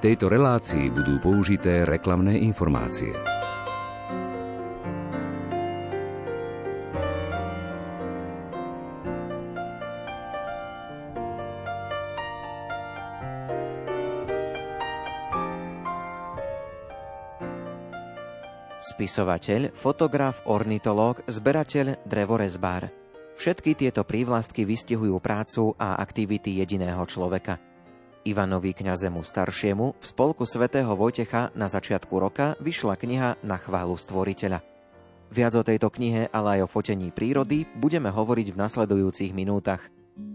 tejto relácii budú použité reklamné informácie. Spisovateľ, fotograf, ornitológ, zberateľ, drevorezbár. Všetky tieto prívlastky vystihujú prácu a aktivity jediného človeka. Ivanovi kňazemu staršiemu v spolku svätého Vojtecha na začiatku roka vyšla kniha Na chválu stvoriteľa. Viac o tejto knihe, ale aj o fotení prírody budeme hovoriť v nasledujúcich minútach.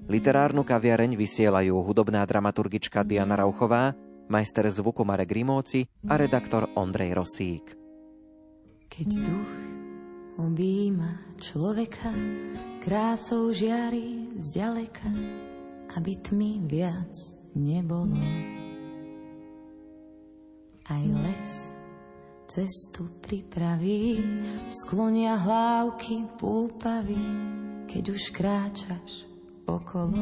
Literárnu kaviareň vysielajú hudobná dramaturgička Diana Rauchová, majster zvuku Marek Rimóci a redaktor Ondrej Rosík. Keď duch objíma človeka, krásou žiari zďaleka, aby tmy viac nebolo. Aj les cestu pripraví, sklonia hlávky púpavy, keď už kráčaš okolo.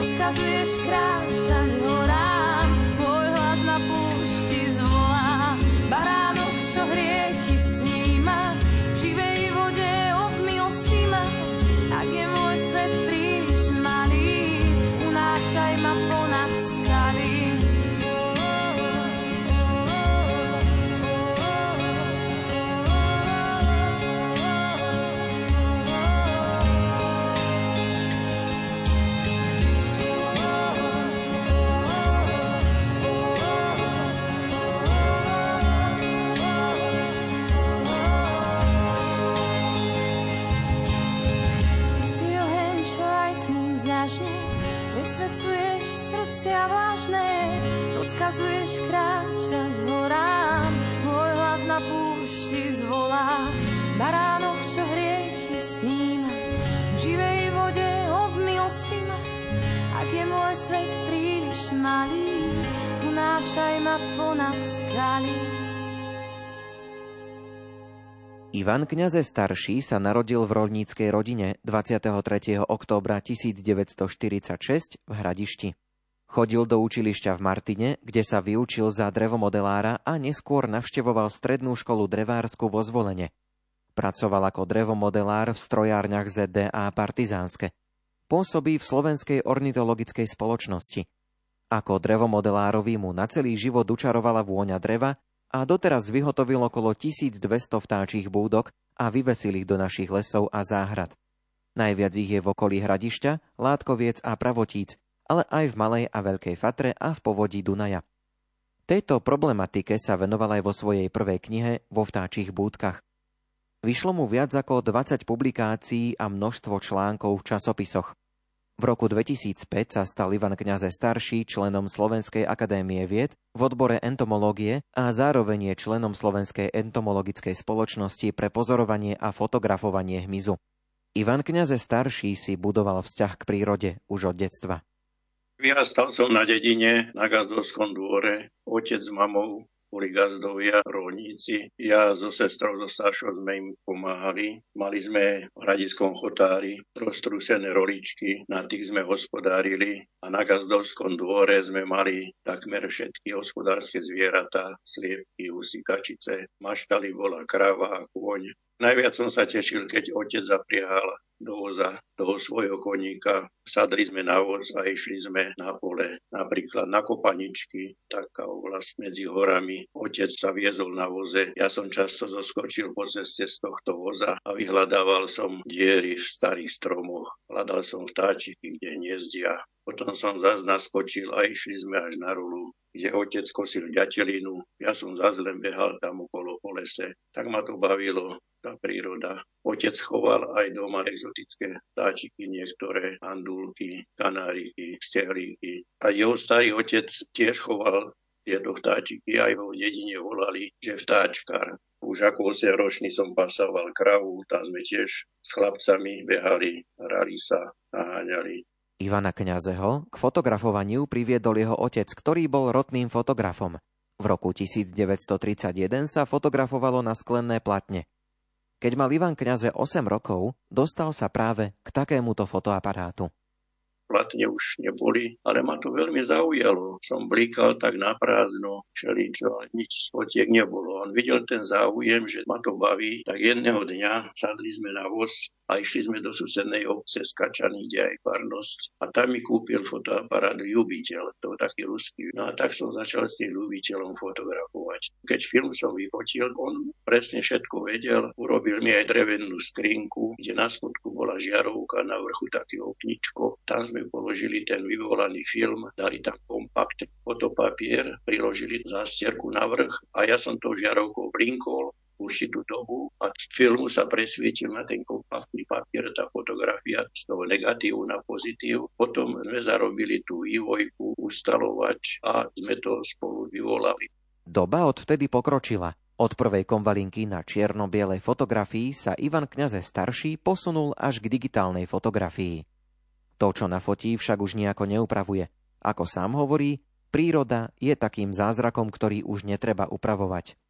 rozkazuješ kráčať horám, rozkazuješ kráčať horám, môj hlas na púšti zvolá, baránok, čo hriechy sníma, v živej vode obmil si ma, ak je môj svet príliš malý, unášaj ma ponad skaly. Ivan Kňaze starší sa narodil v rolníckej rodine 23. októbra 1946 v Hradišti. Chodil do učilišťa v Martine, kde sa vyučil za drevomodelára a neskôr navštevoval strednú školu drevársku vo Zvolene. Pracoval ako drevomodelár v strojárniach ZDA Partizánske. Pôsobí v Slovenskej ornitologickej spoločnosti. Ako drevomodelárovi mu na celý život učarovala vôňa dreva a doteraz vyhotovil okolo 1200 vtáčich búdok a vyvesil ich do našich lesov a záhrad. Najviac ich je v okolí Hradišťa, Látkoviec a Pravotíc, ale aj v Malej a Veľkej Fatre a v povodí Dunaja. Tejto problematike sa venoval aj vo svojej prvej knihe Vo vtáčich búdkach. Vyšlo mu viac ako 20 publikácií a množstvo článkov v časopisoch. V roku 2005 sa stal Ivan Kňaze starší členom Slovenskej akadémie vied v odbore entomológie a zároveň je členom Slovenskej entomologickej spoločnosti pre pozorovanie a fotografovanie hmyzu. Ivan Kňaze starší si budoval vzťah k prírode už od detstva. Vyrastal som na dedine, na gazdovskom dvore. Otec s mamou boli gazdovia, rolníci. Ja so sestrou, so staršou sme im pomáhali. Mali sme v Hradickom chotári roztrúsené roličky, na tých sme hospodárili a na gazdovskom dvore sme mali takmer všetky hospodárske zvieratá, sliepky, husy, kačice, maštali bola krava a kôň. Najviac som sa tešil, keď otec zapriahal do toho svojho koníka. Sadli sme na voz a išli sme na pole, napríklad na Kopaničky, taká oblasť medzi horami. Otec sa viezol na voze. Ja som často zoskočil po ceste z tohto voza a vyhľadával som diery v starých stromoch. Hľadal som vtáčiky, kde hniezdia. Potom som zase naskočil a išli sme až na rulu, kde otec kosil ďatelinu. Ja som zase len behal tam okolo lese. Tak ma to bavilo tá príroda. Otec choval aj doma exotické vtáčiky, niektoré andulky, kanáriky, stehlíky. A jeho starý otec tiež choval tieto vtáčiky, aj ho v dedine volali, že vtáčkar. Už ako 8 ročný som pasoval kravu, tam sme tiež s chlapcami behali, hrali sa, naháňali. Ivana Kňazeho k fotografovaniu priviedol jeho otec, ktorý bol rotným fotografom. V roku 1931 sa fotografovalo na sklenné platne. Keď mal Ivan kňaze 8 rokov, dostal sa práve k takémuto fotoaparátu platne už neboli, ale ma to veľmi zaujalo. Som blíkal tak na prázdno, všeličo, ale nič fotiek nebolo. On videl ten záujem, že ma to baví, tak jedného dňa sadli sme na voz a išli sme do susednej obce Skačany, kde aj farnosť. A tam mi kúpil fotoaparát Ľubiteľ, to taký ruský. No a tak som začal s tým Ľubiteľom fotografovať. Keď film som vyfotil, on presne všetko vedel. Urobil mi aj drevenú skrinku, kde na spodku bola žiarovka, na vrchu taký okničko. Tam sme položili ten vyvolaný film, dali tam kompakt fotopapier, priložili zástierku na vrch a ja som tou žiarovkou blinkol určitú dobu a z filmu sa presvietil na ten kompaktný papier tá fotografia z toho negatívu na pozitív. Potom sme zarobili tú vývojku, ustalovač a sme to spolu vyvolali. Doba odvtedy pokročila. Od prvej konvalinky na čierno-bielej fotografii sa Ivan Kňaze starší posunul až k digitálnej fotografii. To, čo nafotí, však už nejako neupravuje. Ako sám hovorí, príroda je takým zázrakom, ktorý už netreba upravovať.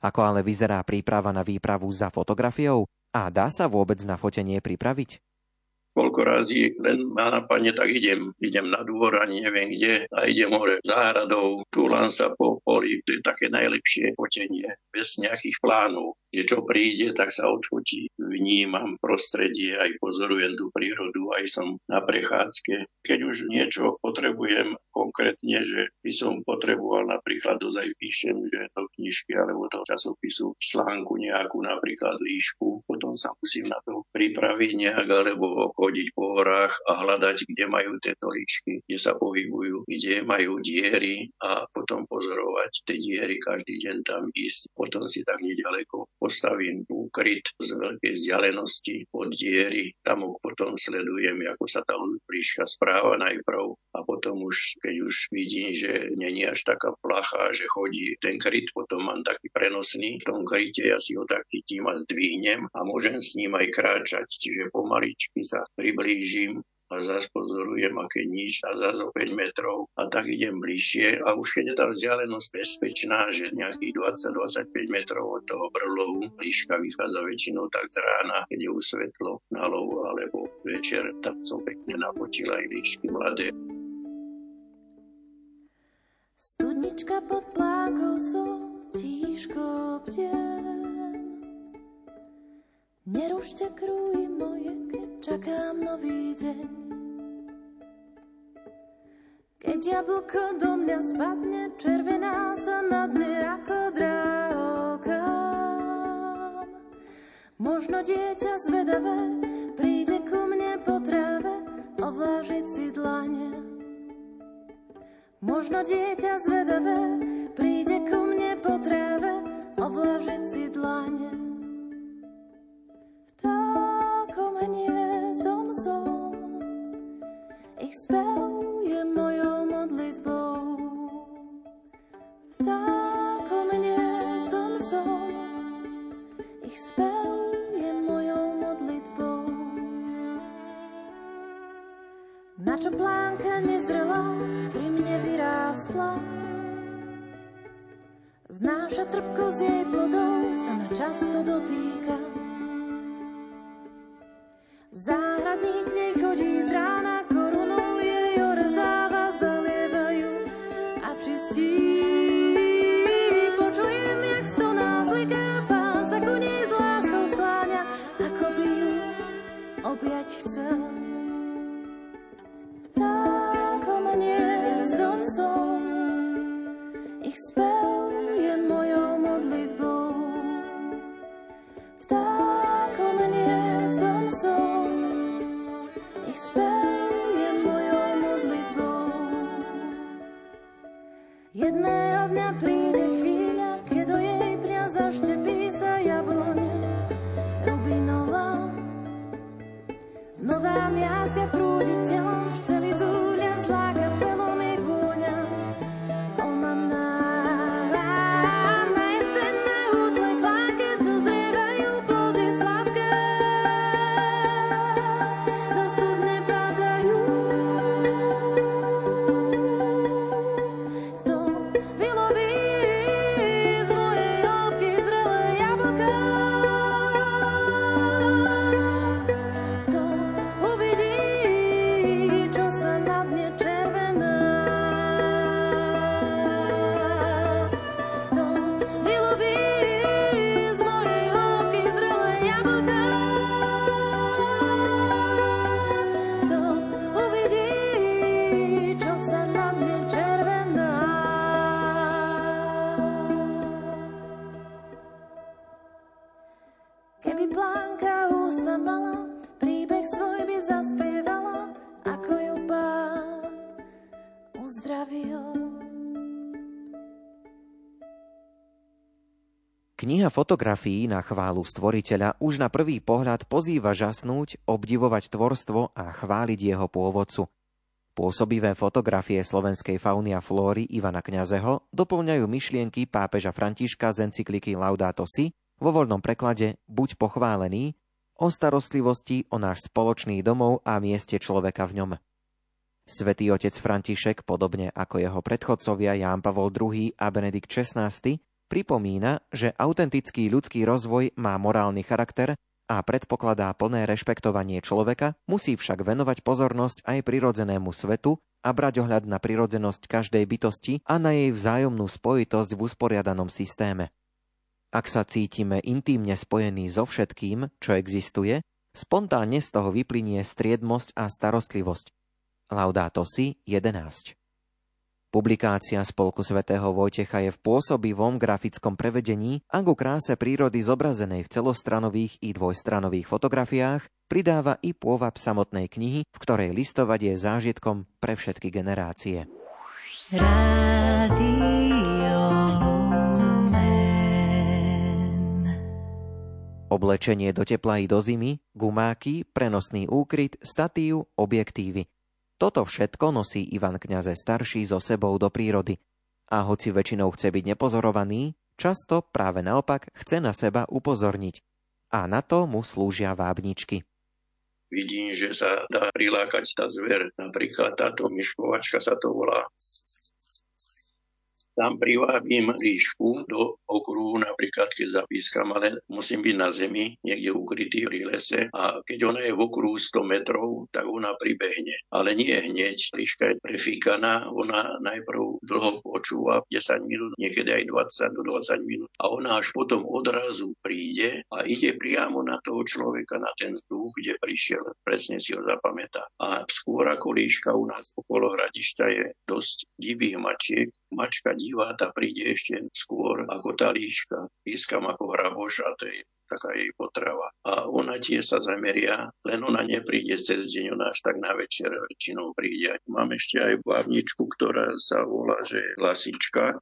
Ako ale vyzerá príprava na výpravu za fotografiou? A dá sa vôbec na fotenie pripraviť? koľko razy len má na pane, tak idem, idem na dvor, ani neviem kde, a idem hore záhradou, túlam sa po je také najlepšie fotenie, bez nejakých plánov že čo príde, tak sa odfotí. Vnímam prostredie, aj pozorujem tú prírodu, aj som na prechádzke. Keď už niečo potrebujem konkrétne, že by som potreboval napríklad dozaj píšem, že do knižky alebo do časopisu článku nejakú napríklad líšku, potom sa musím na to pripraviť nejak alebo chodiť po horách a hľadať, kde majú tieto líčky, kde sa pohybujú, kde majú diery a potom pozorovať tie diery, každý deň tam ísť. Potom si tak nedaleko postavím úkryt z veľkej vzdialenosti od diery. Tam potom sledujem, ako sa tá blížka správa najprv a potom už, keď už vidím, že není až taká placha, že chodí ten kryt, potom mám taký prenosný. V tom kryte ja si ho tak chytím a zdvihnem a môžem s ním aj kráčať. Čiže pomaličky sa priblížim a zase pozorujem, aké nič a zase o 5 metrov. A tak idem bližšie. A už keď je tá vzdialenosť bezpečná, že nejakých 20-25 metrov od toho brlovu líška vychádza väčšinou tak rána, keď je už svetlo na lovu alebo večer, tak som pekne napotil aj líšky mladé. Studnička pod plákou som tížko Nerušte krúj moje, keď čakám nový deň. Keď jablko do mňa spadne, červená sa na dne ako drahokám. Možno dieťa zvedavé príde ku mne po tráve ovlážiť si dlane. Možno dieťa zvedavé príde ku mne po tráve ovlážiť si dlane. Ich spev je mojou modlitbou. Vtákom hniezdom som, ich spev je mojou modlitbou. Na čo plánka nezrela, pri mne vyrástla, Znáša trpko z jej plodov sa ma často dotýka. Záhradník nej Kniha fotografií na chválu stvoriteľa už na prvý pohľad pozýva žasnúť, obdivovať tvorstvo a chváliť jeho pôvodcu. Pôsobivé fotografie slovenskej fauny a flóry Ivana Kňazeho doplňajú myšlienky pápeža Františka z encykliky Laudato Si vo voľnom preklade Buď pochválený o starostlivosti o náš spoločný domov a mieste človeka v ňom. Svetý otec František, podobne ako jeho predchodcovia Ján Pavol II a Benedikt XVI, pripomína, že autentický ľudský rozvoj má morálny charakter a predpokladá plné rešpektovanie človeka, musí však venovať pozornosť aj prirodzenému svetu a brať ohľad na prirodzenosť každej bytosti a na jej vzájomnú spojitosť v usporiadanom systéme. Ak sa cítime intímne spojení so všetkým, čo existuje, spontánne z toho vyplynie striedmosť a starostlivosť. Laudato si 11. Publikácia Spolku svätého Vojtecha je v pôsobivom grafickom prevedení a ku kráse prírody zobrazenej v celostranových i dvojstranových fotografiách pridáva i pôvab samotnej knihy, v ktorej listovať je zážitkom pre všetky generácie. Oblečenie do tepla i do zimy, gumáky, prenosný úkryt, statív, objektívy. Toto všetko nosí Ivan kňaze starší so sebou do prírody. A hoci väčšinou chce byť nepozorovaný, často práve naopak chce na seba upozorniť. A na to mu slúžia vábničky. Vidím, že sa dá prilákať tá zver. Napríklad táto myškovačka sa to volá tam privábim líšku do okruhu, napríklad keď zapískam, ale musím byť na zemi, niekde ukrytý pri lese a keď ona je v okruhu 100 metrov, tak ona pribehne. Ale nie hneď. Líška je prefíkaná, ona najprv dlho počúva 10 minút, niekedy aj 20 do 20 minút a ona až potom odrazu príde a ide priamo na toho človeka, na ten vzduch, kde prišiel, presne si ho zapamätá. A skôr ako líška u nás okolo hradišťa je dosť divých mačiek, mačka diváta príde ešte skôr ako tá líška. Pískam ako hraboš a to je taká jej potrava. A ona tiež sa zameria, len ona nepríde cez deň, ona až tak na večer väčšinou príde. Mám ešte aj bavničku, ktorá sa volá, že lasička.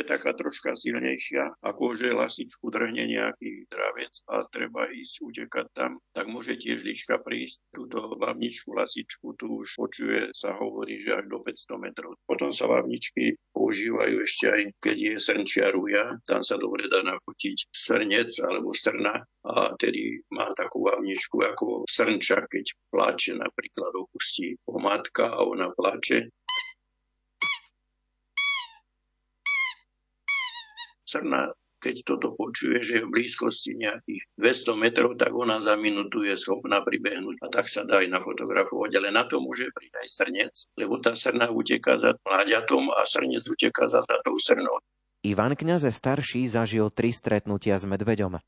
Je taká troška silnejšia, ako že lasičku drhne nejaký dravec a treba ísť utekať tam, tak môže tiež liška prísť. Túto bavničku, lasičku, tu už počuje, sa hovorí, že až do 500 metrov. Potom sa bavničky používajú ešte aj, keď je srnčia ruja, tam sa dobre dá nafotiť srnec alebo srna a tedy má takú vavničku ako srnča, keď pláče napríklad opustí pomátka a ona pláče. Srna keď toto počuje, že je v blízkosti nejakých 200 metrov, tak ona za minútu je schopná pribehnúť a tak sa dá aj nafotografovať. Ale na to môže prísť aj srnec, lebo tá srna uteká za mláďatom a srnec uteká za tou srnou. Ivan Kňaze starší zažil tri stretnutia s medveďom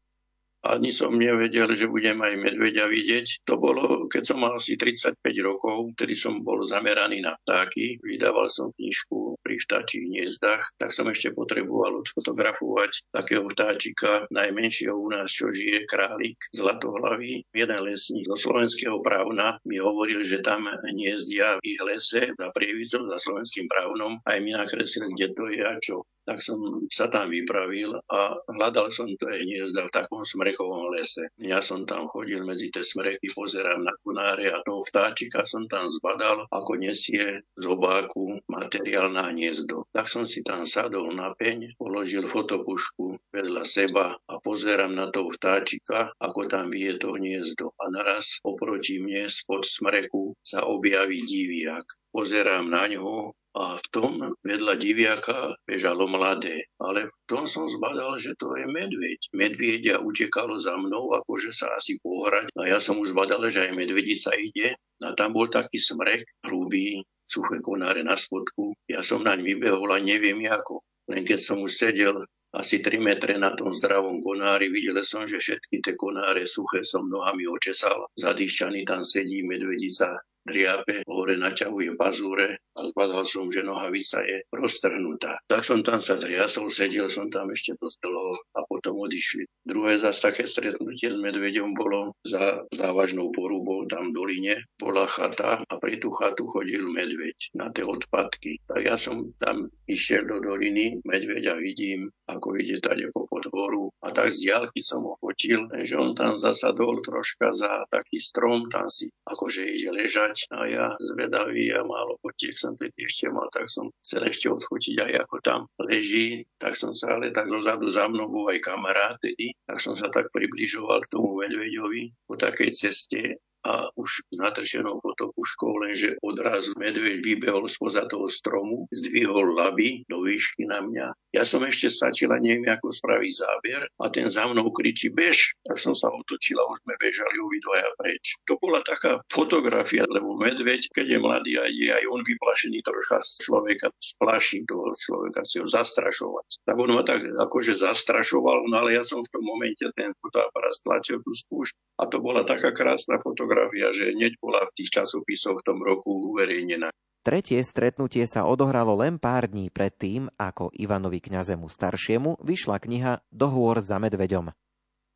ani som nevedel, že budem aj medveďa vidieť. To bolo, keď som mal asi 35 rokov, ktorý som bol zameraný na vtáky. Vydával som knižku pri vtáčich hniezdach, tak som ešte potreboval odfotografovať takého vtáčika, najmenšieho u nás, čo žije, králik zlatohlavý. Jeden lesník zo slovenského právna mi hovoril, že tam hniezdia v ich lese za prievicou, za slovenským právnom. Aj mi nakreslil, kde to je a čo tak som sa tam vypravil a hľadal som to hniezda v takom smrekovom lese. Ja som tam chodil medzi tie smreky, pozerám na kunáre a toho vtáčika som tam zbadal, ako nesie z obáku materiál na hniezdo. Tak som si tam sadol na peň, položil fotopušku vedľa seba a pozerám na toho vtáčika, ako tam vie to hniezdo. A naraz oproti mne spod smreku sa objaví diviak. Pozerám na ňo a v tom vedľa diviaka bežalo mladé. Ale v tom som zbadal, že to je medveď. Medviedia utekalo za mnou, akože sa asi pohrať. A ja som už zbadal, že aj medvedica ide. A tam bol taký smrek, hrubý, suché konáre na spodku. Ja som naň vybehol a neviem ako. Len keď som už sedel asi 3 metre na tom zdravom konári. Videl som, že všetky tie konáre suché som nohami očesal. Zadýšťaný tam sedí medvedica driape, hore naťahuje pazúre a zbadal som, že nohavica je roztrhnutá. Tak som tam sa triasol, sedel som tam ešte dosť dlho a potom odišli. Druhé zase také stretnutie s medveďom bolo za závažnou porúbou tam v doline. Bola chata a pri tú chatu chodil medveď na tie odpadky. Tak ja som tam išiel do doliny, medveďa vidím, ako ide tady po podhoru a tak z diálky som ho fotil, že on tam zasadol troška za taký strom, tam si akože ide ležať foťať a ja zvedavý a málo fotiek som teď ešte mal, tak som chcel ešte odfotiť aj ako tam leží, tak som sa ale tak dozadu za mnou bol aj kamarát tedy, tak som sa tak približoval k tomu medveďovi po takej ceste a už natrčenou fotopuškou, lenže odrazu medveď vybehol spoza toho stromu, zdvihol laby do výšky na mňa. Ja som ešte stačila, neviem, ako spraviť záber a ten za mnou kričí bež. Tak som sa otočila, už sme bežali obidvaja preč. To bola taká fotografia, lebo medveď, keď je mladý a je aj on vyplašený troška z človeka, splaší toho človeka, si ho zastrašovať. Tak on ma tak akože zastrašoval, no ale ja som v tom momente ten fotoaparát stlačil tú spúšť a to bola taká krásna fotografia fotografia, že hneď bola v tých časopisoch v tom roku uverejnená. Tretie stretnutie sa odohralo len pár dní predtým, ako Ivanovi kňazemu staršiemu vyšla kniha Dohôr za medveďom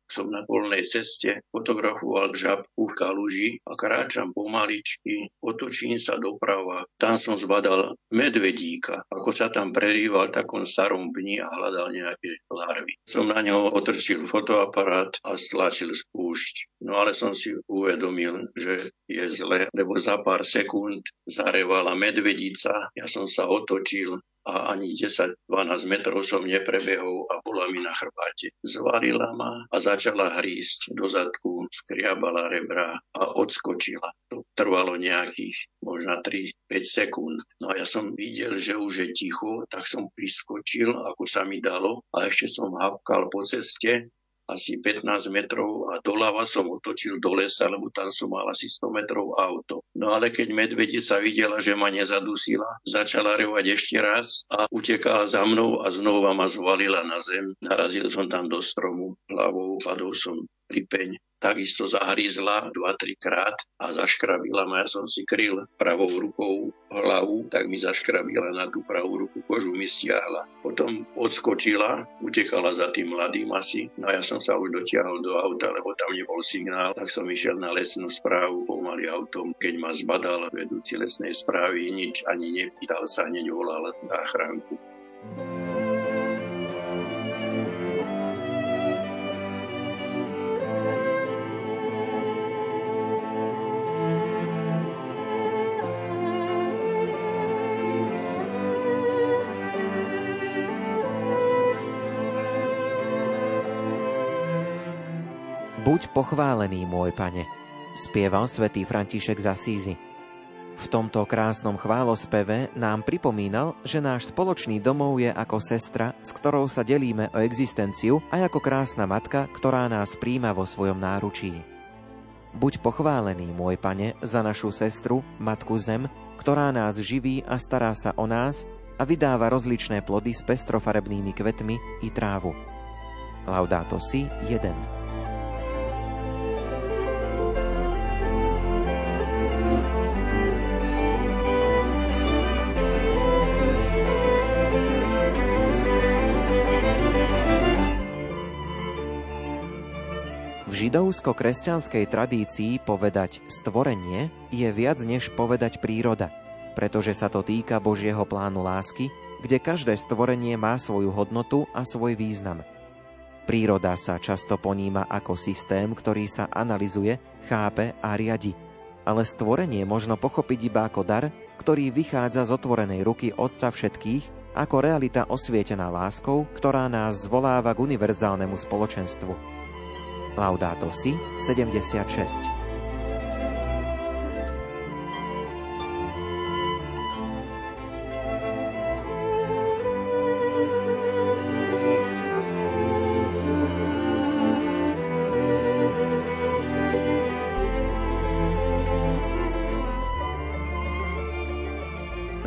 som na polnej ceste fotografoval žabku v kaluži a kráčam pomaličky, otočím sa doprava. Tam som zbadal medvedíka, ako sa tam prerýval takom starom pni a hľadal nejaké larvy. Som na ňo otrčil fotoaparát a stlačil spúšť. No ale som si uvedomil, že je zle, lebo za pár sekúnd zarevala medvedica. Ja som sa otočil a ani 10-12 metrov som neprebehol a bola mi na chrbáte. Zvarila ma a začala hrísť do zadku, skriabala rebra a odskočila. To trvalo nejakých možno 3-5 sekúnd. No a ja som videl, že už je ticho, tak som priskočil, ako sa mi dalo a ešte som hapkal po ceste asi 15 metrov a doľava som otočil do lesa, lebo tam som mal asi 100 metrov auto. No ale keď medvedica videla, že ma nezadusila, začala revať ešte raz a utekala za mnou a znova ma zvalila na zem. Narazil som tam do stromu hlavou, padol som pri peň takisto zahryzla 2-3 krát a zaškrabila ma. Ja som si kryl pravou rukou hlavu, tak mi zaškrabila na tú pravú ruku, kožu mi stiahla. Potom odskočila, utekala za tým mladým asi. No ja som sa už dotiahol do auta, lebo tam nebol signál, tak som išiel na lesnú správu pomaly autom. Keď ma zbadal vedúci lesnej správy, nič ani nepýtal sa, hneď volal záchranku. thank you Buď pochválený, môj pane, spieval svätý František z Asízy. V tomto krásnom chválospeve nám pripomínal, že náš spoločný domov je ako sestra, s ktorou sa delíme o existenciu a ako krásna matka, ktorá nás príjma vo svojom náručí. Buď pochválený, môj pane, za našu sestru, Matku Zem, ktorá nás živí a stará sa o nás a vydáva rozličné plody s pestrofarebnými kvetmi i trávu. Laudato si 1. židovsko-kresťanskej tradícii povedať stvorenie je viac než povedať príroda, pretože sa to týka Božieho plánu lásky, kde každé stvorenie má svoju hodnotu a svoj význam. Príroda sa často poníma ako systém, ktorý sa analizuje, chápe a riadi, ale stvorenie možno pochopiť iba ako dar, ktorý vychádza z otvorenej ruky Otca všetkých, ako realita osvietená láskou, ktorá nás zvoláva k univerzálnemu spoločenstvu. Laudato Si 76.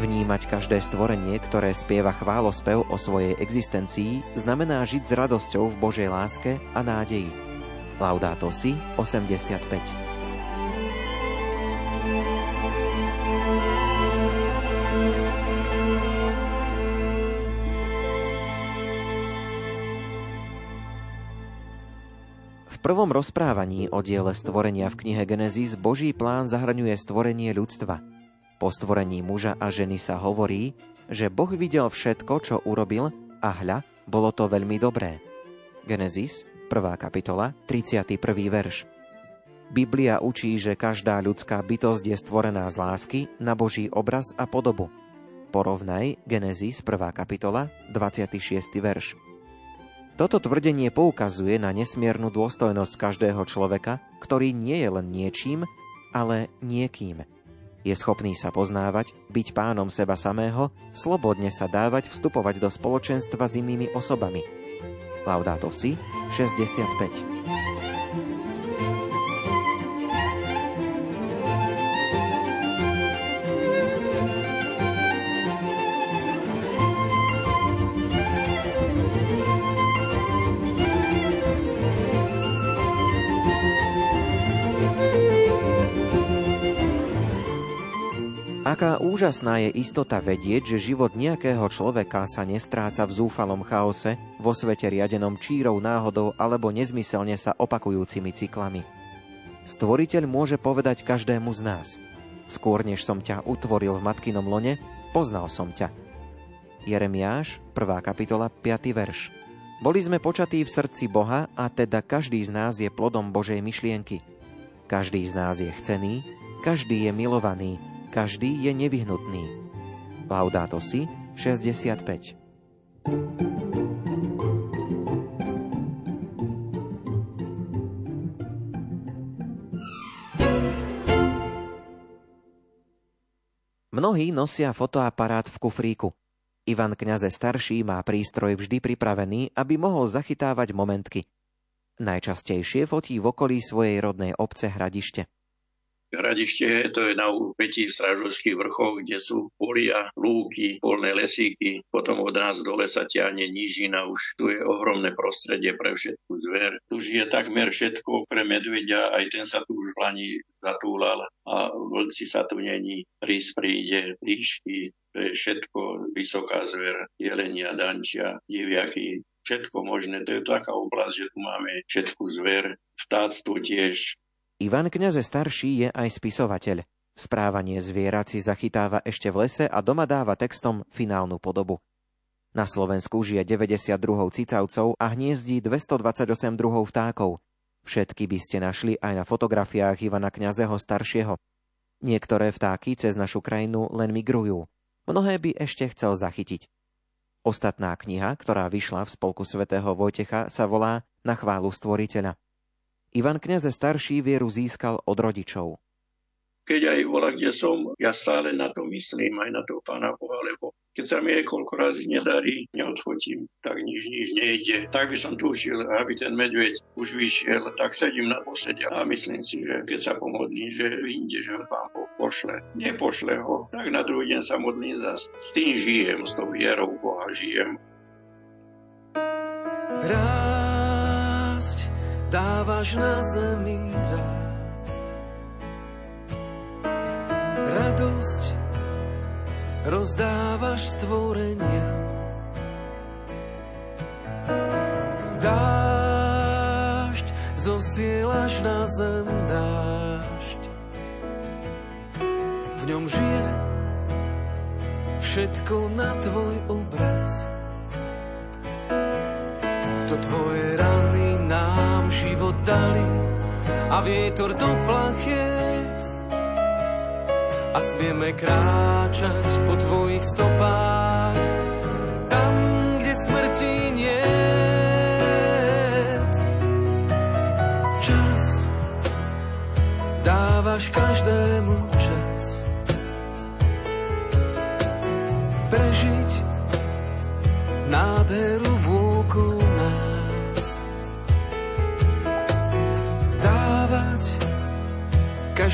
Vnímať každé stvorenie, ktoré spieva chválospev o svojej existencii, znamená žiť s radosťou v Božej láske a nádeji. Laudato Si 85. V prvom rozprávaní o diele stvorenia v knihe Genesis Boží plán zahraňuje stvorenie ľudstva. Po stvorení muža a ženy sa hovorí, že Boh videl všetko, čo urobil a hľa, bolo to veľmi dobré. Genesis 1. kapitola, 31. verš. Biblia učí, že každá ľudská bytosť je stvorená z lásky na Boží obraz a podobu. Porovnaj Genesis 1. kapitola, 26. verš. Toto tvrdenie poukazuje na nesmiernu dôstojnosť každého človeka, ktorý nie je len niečím, ale niekým. Je schopný sa poznávať, byť pánom seba samého, slobodne sa dávať vstupovať do spoločenstva s inými osobami – Laudato Si 65. Aká úžasná je istota vedieť, že život nejakého človeka sa nestráca v zúfalom chaose, vo svete riadenom čírou náhodou alebo nezmyselne sa opakujúcimi cyklami. Stvoriteľ môže povedať každému z nás. Skôr než som ťa utvoril v matkinom lone, poznal som ťa. Jeremiáš, 1. kapitola, 5. verš. Boli sme počatí v srdci Boha a teda každý z nás je plodom Božej myšlienky. Každý z nás je chcený, každý je milovaný, každý je nevyhnutný. Laudato si 65. Mnohí nosia fotoaparát v kufríku. Ivan kňaze starší má prístroj vždy pripravený, aby mohol zachytávať momentky. Najčastejšie fotí v okolí svojej rodnej obce Hradište. Hradište to je na úpetí Strážovských vrchov, kde sú polia, lúky, polné lesíky. Potom od nás dole sa ťahne nížina. Už tu je ohromné prostredie pre všetku zver. Tu žije takmer všetko, okrem medvedia. Aj ten sa tu už v Lani zatúlal. A vlci sa tu není. Rys príde, líšky, to je všetko vysoká zver, jelenia, dančia, diviaky, všetko možné. To je taká oblasť, že tu máme všetku zver, vtáctvo tiež, Ivan kňaze starší je aj spisovateľ. Správanie zvierat si zachytáva ešte v lese a doma dáva textom finálnu podobu. Na Slovensku žije 92 cicavcov a hniezdí 228 druhov vtákov. Všetky by ste našli aj na fotografiách Ivana kňazeho staršieho. Niektoré vtáky cez našu krajinu len migrujú. Mnohé by ešte chcel zachytiť. Ostatná kniha, ktorá vyšla v spolku svätého Vojtecha, sa volá Na chválu stvoriteľa. Ivan kňaze starší vieru získal od rodičov keď aj vola, kde som, ja stále na to myslím, aj na toho Pána Boha, lebo keď sa mi koľko razy nedarí, neodfotím, tak nič, nič nejde. Tak by som túžil, aby ten medveď už vyšiel, tak sedím na posede a myslím si, že keď sa pomodlím, že vyjde, že ho Pán Boh pošle. Nepošle ho, tak na druhý deň sa modlím zas. S tým žijem, s tou vierou Boha žijem. Rásť dávaš na zemi rásť radosť rozdávaš stvorenia. Dážď zosielaš na zem dážď. V ňom žije všetko na tvoj obraz. To tvoje rany dali a vietor do plachiet a smieme kráčať po tvojich stopách tam, kde smrti nie. Čas dávaš každému čas prežiť nádheru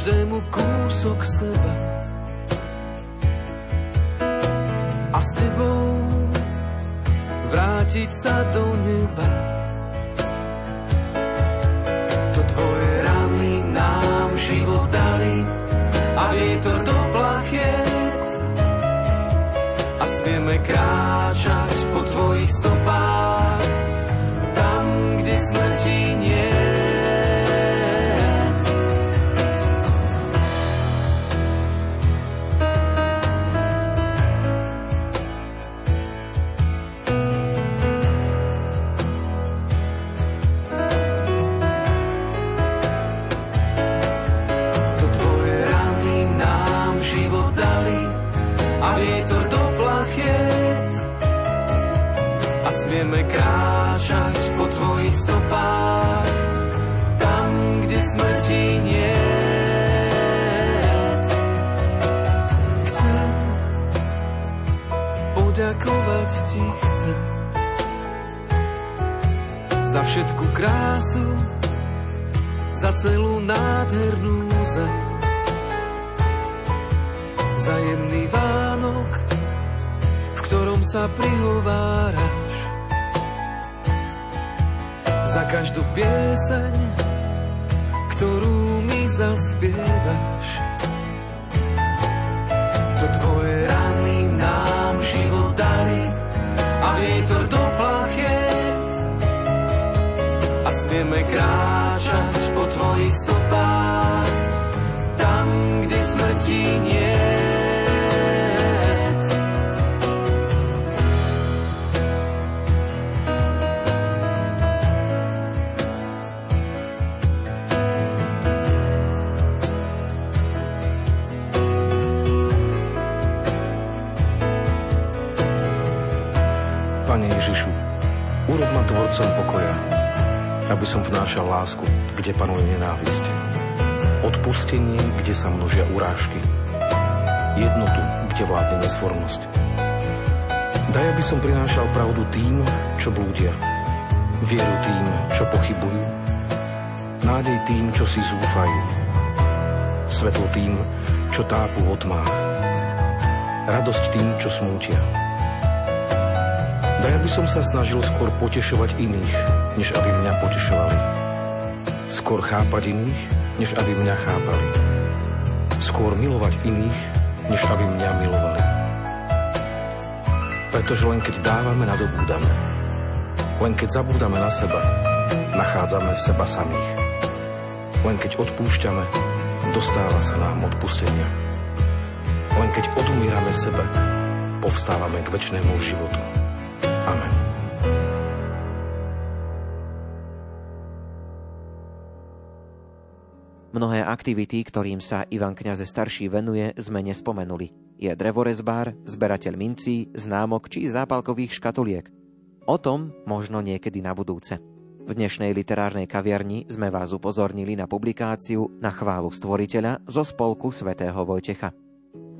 každému kúsok seba a s tebou vrátiť sa do neba. Smieme kráčať po tvojich stopách, tam, kde smrti nie. Chcem poďakovať ti, chcem za všetku krásu, za celú nádhernú zem. Za jemný Vánok, v ktorom sa prihovára za každú pieseň, ktorú mi zaspievaš. To tvoje rany nám život dali a vietor do plachiet a smieme kráčať po tvojich stopách tam, kde smrti nie aby som vnášal lásku, kde panuje nenávisť. Odpustenie, kde sa množia urážky. Jednotu, kde vládne nesvornosť. Daj, aby som prinášal pravdu tým, čo blúdia. Vieru tým, čo pochybujú. Nádej tým, čo si zúfajú. Svetlo tým, čo tápu v otmách. Radosť tým, čo smútia Daj, aby som sa snažil skôr potešovať iných, než aby mňa potešovali. Skôr chápať iných, než aby mňa chápali. Skôr milovať iných, než aby mňa milovali. Pretože len keď dávame, nadobúdame. Len keď zabúdame na seba, nachádzame seba samých. Len keď odpúšťame, dostáva sa nám odpustenia. Len keď odumírame sebe, povstávame k väčšnému životu. Amen. Mnohé aktivity, ktorým sa Ivan Kňaze starší venuje, sme nespomenuli. Je drevorezbár, zberateľ mincí, známok či zápalkových škatuliek. O tom možno niekedy na budúce. V dnešnej literárnej kaviarni sme vás upozornili na publikáciu na chválu stvoriteľa zo spolku svätého Vojtecha.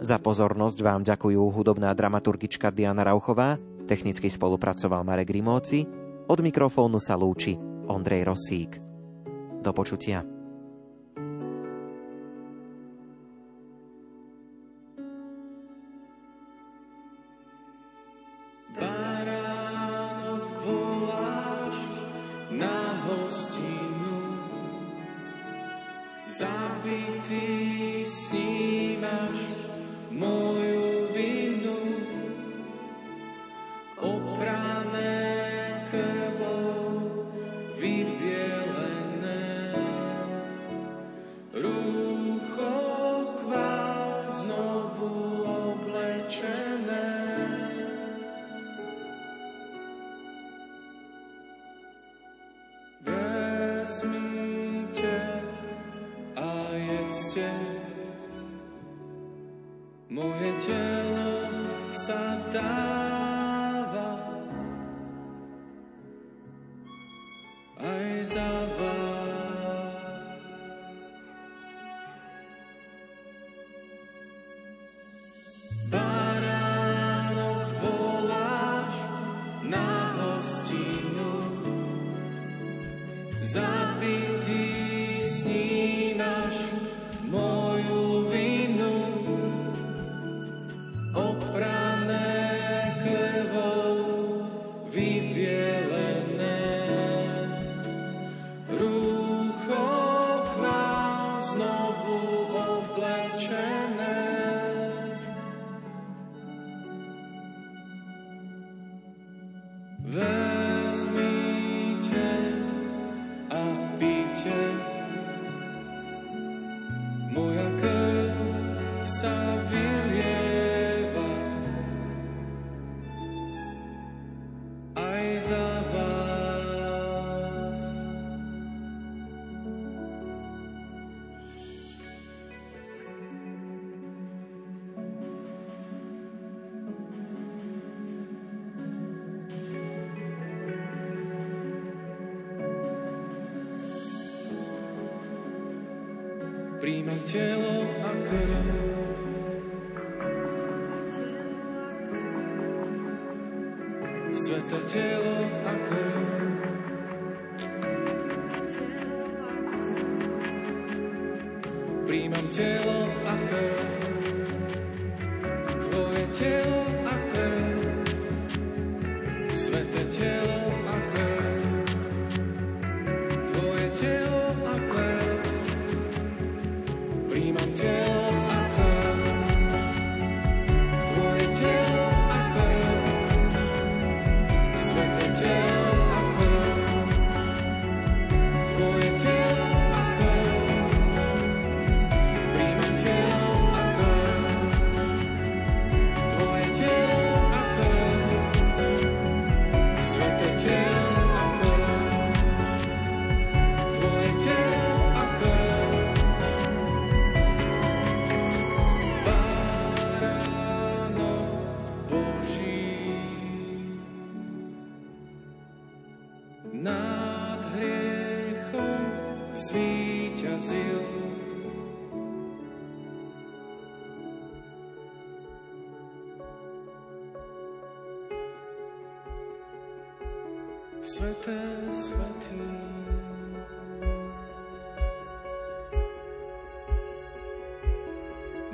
Za pozornosť vám ďakujú hudobná dramaturgička Diana Rauchová, technicky spolupracoval Marek Rimóci, od mikrofónu sa lúči Ondrej Rosík. Do počutia. thee. but the tale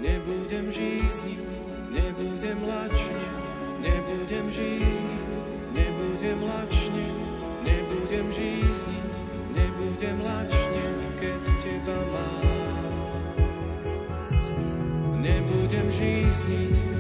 Nebudem žízniť, nebudem lačniť, nebudem žízniť, nebudem lačniť, nebudem žízniť, nebudem lačniť, keď teba mám. Nebudem žízniť,